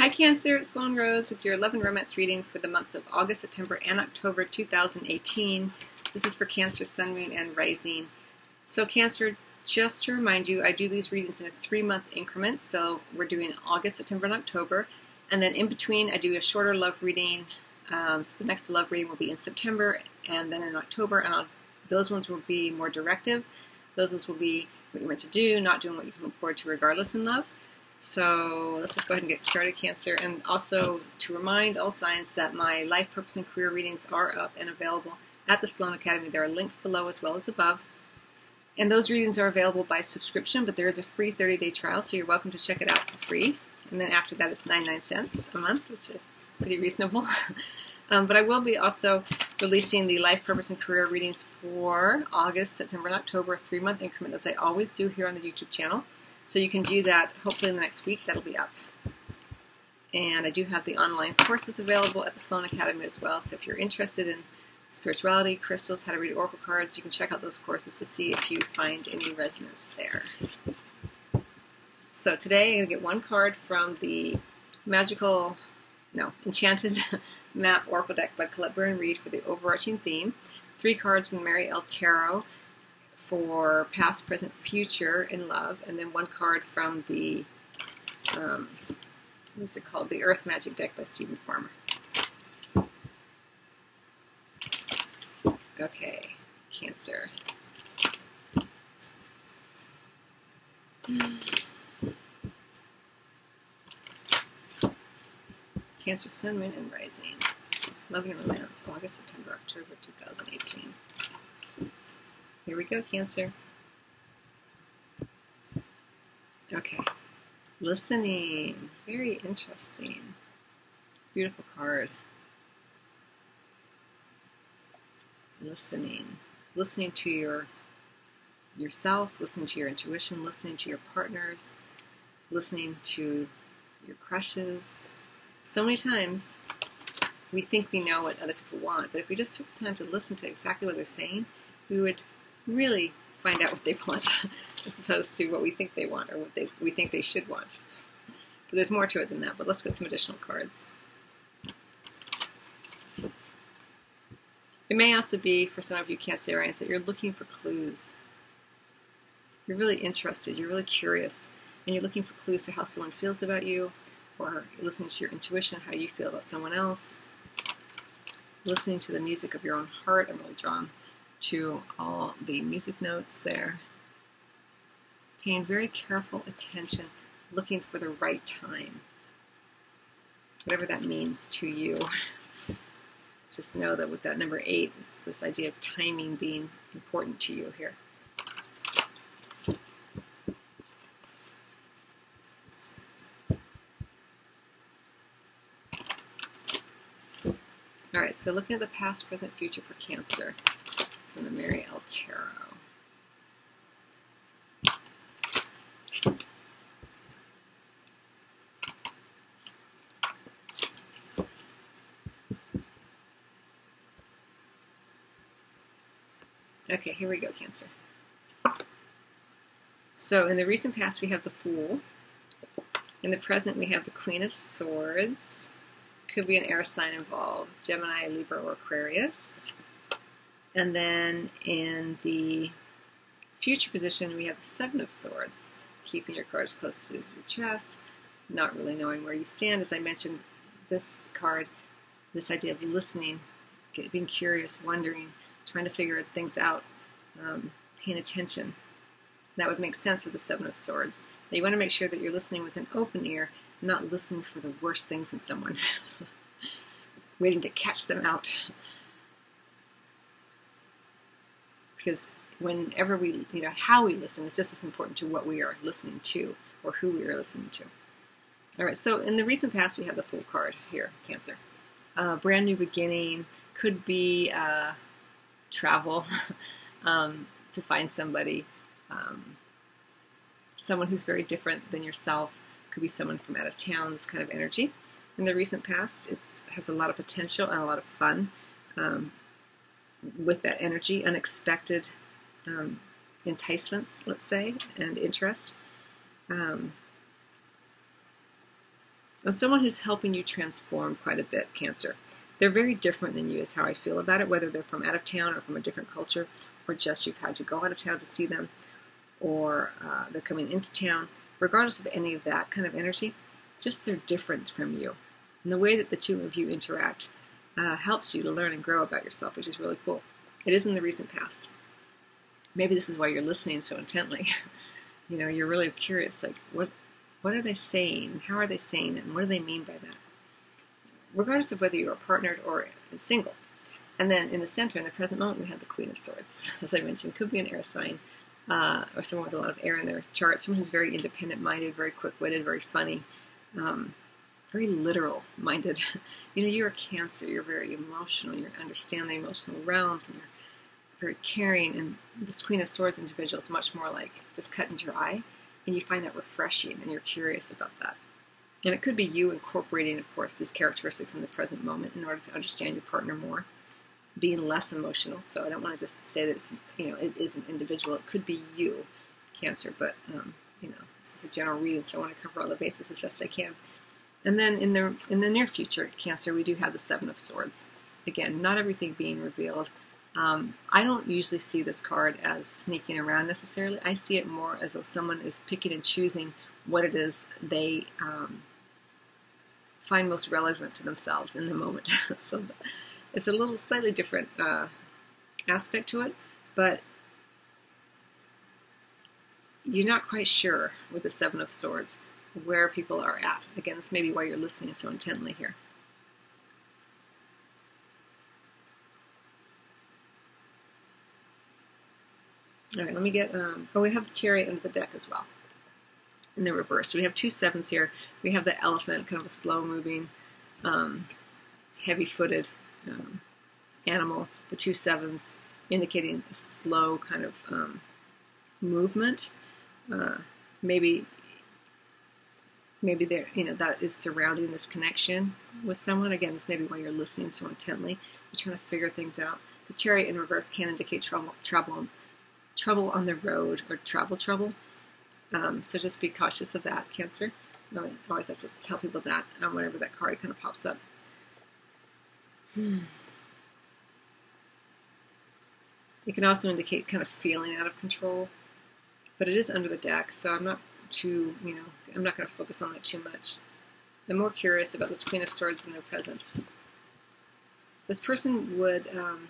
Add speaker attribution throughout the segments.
Speaker 1: Hi, Cancer. It's Sloan Rose with your Love and Romance reading for the months of August, September, and October 2018. This is for Cancer, Sun, Moon, and Rising. So, Cancer, just to remind you, I do these readings in a three month increment. So, we're doing August, September, and October. And then in between, I do a shorter love reading. Um, so, the next love reading will be in September and then in October. And I'll, those ones will be more directive. Those ones will be what you're meant to do, not doing what you can look forward to regardless in love. So let's just go ahead and get started, Cancer. And also to remind all signs that my life purpose and career readings are up and available at the Sloan Academy. There are links below as well as above. And those readings are available by subscription, but there is a free 30 day trial, so you're welcome to check it out for free. And then after that, it's 99 cents a month, which is pretty reasonable. um, but I will be also releasing the life purpose and career readings for August, September, and October, three month increment, as I always do here on the YouTube channel. So you can view that hopefully in the next week. That'll be up. And I do have the online courses available at the Sloan Academy as well. So if you're interested in spirituality, crystals, how to read oracle cards, you can check out those courses to see if you find any resonance there. So today I'm going to get one card from the magical, no, enchanted map oracle deck by Colette Baron Reid for the overarching theme. Three cards from Marie-El Tarot for past, present, future in love, and then one card from the um, what's it called? The Earth Magic deck by Steven Farmer. Okay, Cancer. Cancer, Sun, Moon, and Rising. Love and Romance, August, September, October 2018. Here we go, Cancer. Okay. Listening. Very interesting. Beautiful card. Listening. Listening to your yourself, listening to your intuition, listening to your partners, listening to your crushes. So many times we think we know what other people want, but if we just took the time to listen to exactly what they're saying, we would really find out what they want as opposed to what we think they want or what they, we think they should want. But there's more to it than that, but let's get some additional cards. It may also be, for some of you Cancerians, that you're looking for clues. You're really interested, you're really curious, and you're looking for clues to how someone feels about you, or listening to your intuition, how you feel about someone else, listening to the music of your own heart. I'm really drawn to all the music notes there. Paying very careful attention, looking for the right time. Whatever that means to you. Just know that with that number eight, it's this idea of timing being important to you here. All right, so looking at the past, present, future for Cancer from the Marie-El Tarot. Okay, here we go, Cancer. So in the recent past, we have the Fool. In the present, we have the Queen of Swords. Could be an air sign involved, Gemini, Libra, or Aquarius. And then in the future position, we have the Seven of Swords, keeping your cards close to your chest, not really knowing where you stand. As I mentioned, this card, this idea of listening, being curious, wondering, trying to figure things out, um, paying attention. That would make sense for the Seven of Swords. Now you want to make sure that you're listening with an open ear, not listening for the worst things in someone, waiting to catch them out. Because whenever we, you know, how we listen is just as important to what we are listening to or who we are listening to. All right, so in the recent past, we have the Fool card here, Cancer. Uh, brand new beginning could be uh, travel um, to find somebody, um, someone who's very different than yourself. Could be someone from out of town. This kind of energy. In the recent past, it has a lot of potential and a lot of fun. Um, with that energy, unexpected um, enticements, let's say, and interest. Um, and someone who's helping you transform quite a bit, Cancer. They're very different than you, is how I feel about it, whether they're from out of town or from a different culture, or just you've had to go out of town to see them, or uh, they're coming into town. Regardless of any of that kind of energy, just they're different from you. And the way that the two of you interact uh, helps you to learn and grow about yourself, which is really cool. It is in the recent past. Maybe this is why you're listening so intently. you know, you're really curious, like, what, what are they saying? How are they saying it? And what do they mean by that? Regardless of whether you are partnered or single. And then in the center, in the present moment, we have the Queen of Swords. As I mentioned, could be an air sign uh, or someone with a lot of air in their chart, someone who's very independent minded, very quick witted, very funny, um, very literal minded. you know, you're a Cancer, you're very emotional, you understand the emotional realms, and you're very caring. And this Queen of Swords individual is much more like just cut your eye, and you find that refreshing, and you're curious about that. And it could be you incorporating, of course, these characteristics in the present moment in order to understand your partner more being less emotional. So I don't want to just say that it's, you know, it is an individual. It could be you, Cancer, but, um, you know, this is a general reading, so I want to cover all the bases as best I can. And then in the in the near future, Cancer, we do have the Seven of Swords. Again, not everything being revealed. Um, I don't usually see this card as sneaking around necessarily. I see it more as though someone is picking and choosing what it is they um, find most relevant to themselves in the moment. so it's a little slightly different uh, aspect to it, but you're not quite sure with the Seven of Swords where people are at. Again, this may be why you're listening so intently here. All right, let me get. Um, oh, we have the chariot in the deck as well, in the reverse. So we have two sevens here. We have the elephant, kind of a slow-moving, um, heavy-footed um, animal, the two sevens indicating a slow kind of um, movement. Uh, maybe maybe there you know that is surrounding this connection with someone. Again, this may be why you're listening so intently. You're trying to figure things out. The chariot in reverse can indicate trouble, trouble, trouble on the road or travel trouble. Um, so just be cautious of that, Cancer. I always have to tell people that um, whenever that card kind of pops up. Hmm. It can also indicate kind of feeling out of control, but it is under the deck, so I'm not too, you know, I'm not going to focus on that too much. I'm more curious about this Queen of Swords in their present. This person would, um,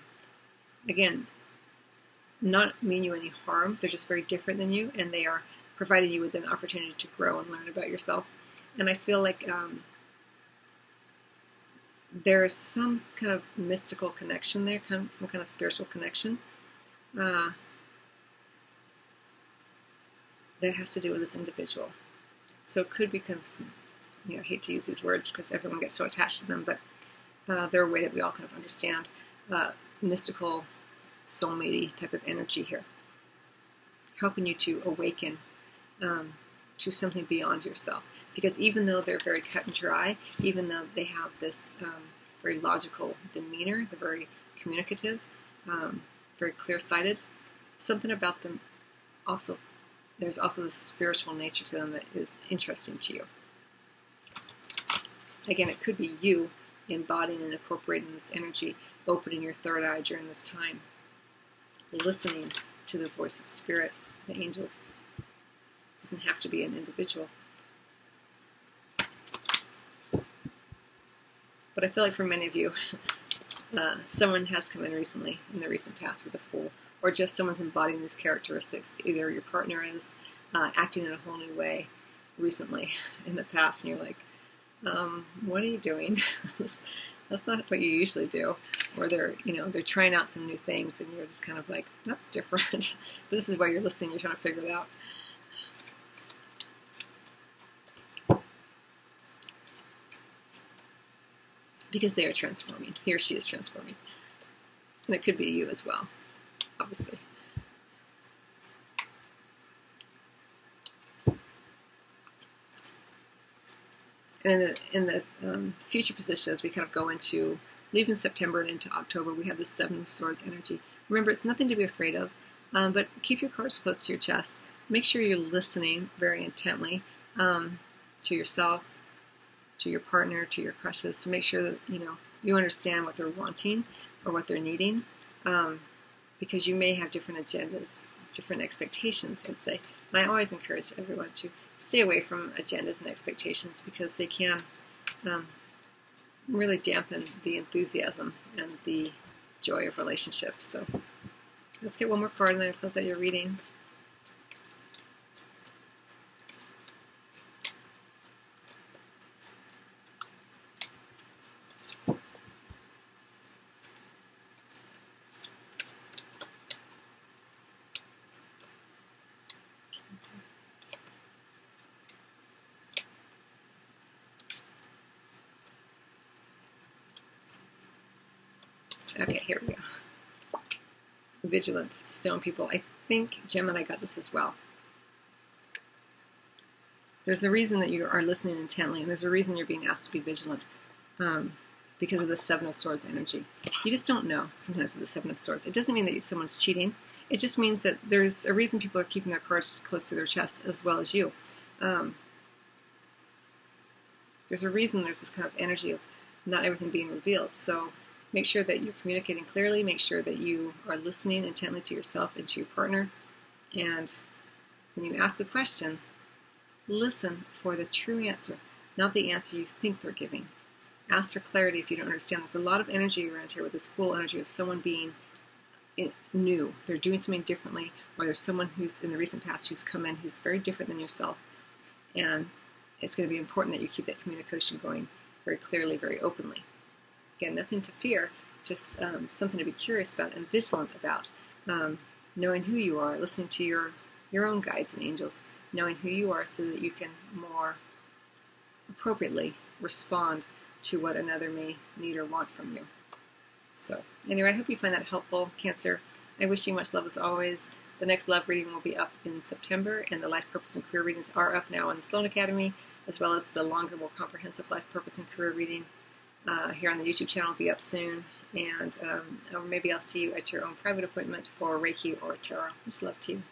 Speaker 1: again, not mean you any harm. They're just very different than you, and they are providing you with an opportunity to grow and learn about yourself. And I feel like um, there is some kind of mystical connection there, some kind of spiritual connection uh, that has to do with this individual. So it could be kind of some, you know, I hate to use these words because everyone gets so attached to them, but uh, they're a way that we all kind of understand uh, mystical, soulmate type of energy here, helping you to awaken um, to something beyond yourself. Because even though they're very cut and dry, even though they have this um, very logical demeanor, they're very communicative, um, very clear sighted, something about them also, there's also this spiritual nature to them that is interesting to you. Again, it could be you embodying and incorporating this energy, opening your third eye during this time, listening to the voice of spirit, the angels doesn't have to be an individual. But I feel like for many of you, uh, someone has come in recently, in the recent past, with a fool, or just someone's embodying these characteristics. Either your partner is uh, acting in a whole new way recently in the past, and you're like, um, "What are you doing? that's not what you usually do." Or they're, you know, they're trying out some new things, and you're just kind of like, "That's different." this is why you're listening. You're trying to figure it out. because they are transforming. He or she is transforming. And it could be you as well, obviously. And in the, in the um, future positions, we kind of go into leaving September and into October, we have the Seven of Swords energy. Remember, it's nothing to be afraid of, um, but keep your cards close to your chest. Make sure you're listening very intently um, to yourself, to your partner, to your crushes, to make sure that you know you understand what they're wanting or what they're needing, um, because you may have different agendas, different expectations. I'd say, and I always encourage everyone to stay away from agendas and expectations because they can um, really dampen the enthusiasm and the joy of relationships. So let's get one more card and then close out your reading. Okay, here we go. Vigilance, stone people. I think Gemini got this as well. There's a reason that you are listening intently, and there's a reason you're being asked to be vigilant um, because of the Seven of Swords energy. You just don't know sometimes with the Seven of Swords. It doesn't mean that someone's cheating. It just means that there's a reason people are keeping their cards close to their chest as well as you. Um, there's a reason there's this kind of energy of not everything being revealed. So Make sure that you're communicating clearly. Make sure that you are listening intently to yourself and to your partner. And when you ask a question, listen for the true answer, not the answer you think they're giving. Ask for clarity if you don't understand. There's a lot of energy around here with this cool energy of someone being new. They're doing something differently, or there's someone who's in the recent past who's come in who's very different than yourself. And it's going to be important that you keep that communication going very clearly, very openly. Again, nothing to fear, just um, something to be curious about and vigilant about. Um, knowing who you are, listening to your your own guides and angels, knowing who you are, so that you can more appropriately respond to what another may need or want from you. So, anyway, I hope you find that helpful, Cancer. I wish you much love as always. The next love reading will be up in September, and the life purpose and career readings are up now on the Sloan Academy, as well as the longer, more comprehensive life purpose and career reading uh, here on the YouTube channel will be up soon. And um, or maybe I'll see you at your own private appointment for Reiki or Tarot. Just love to you.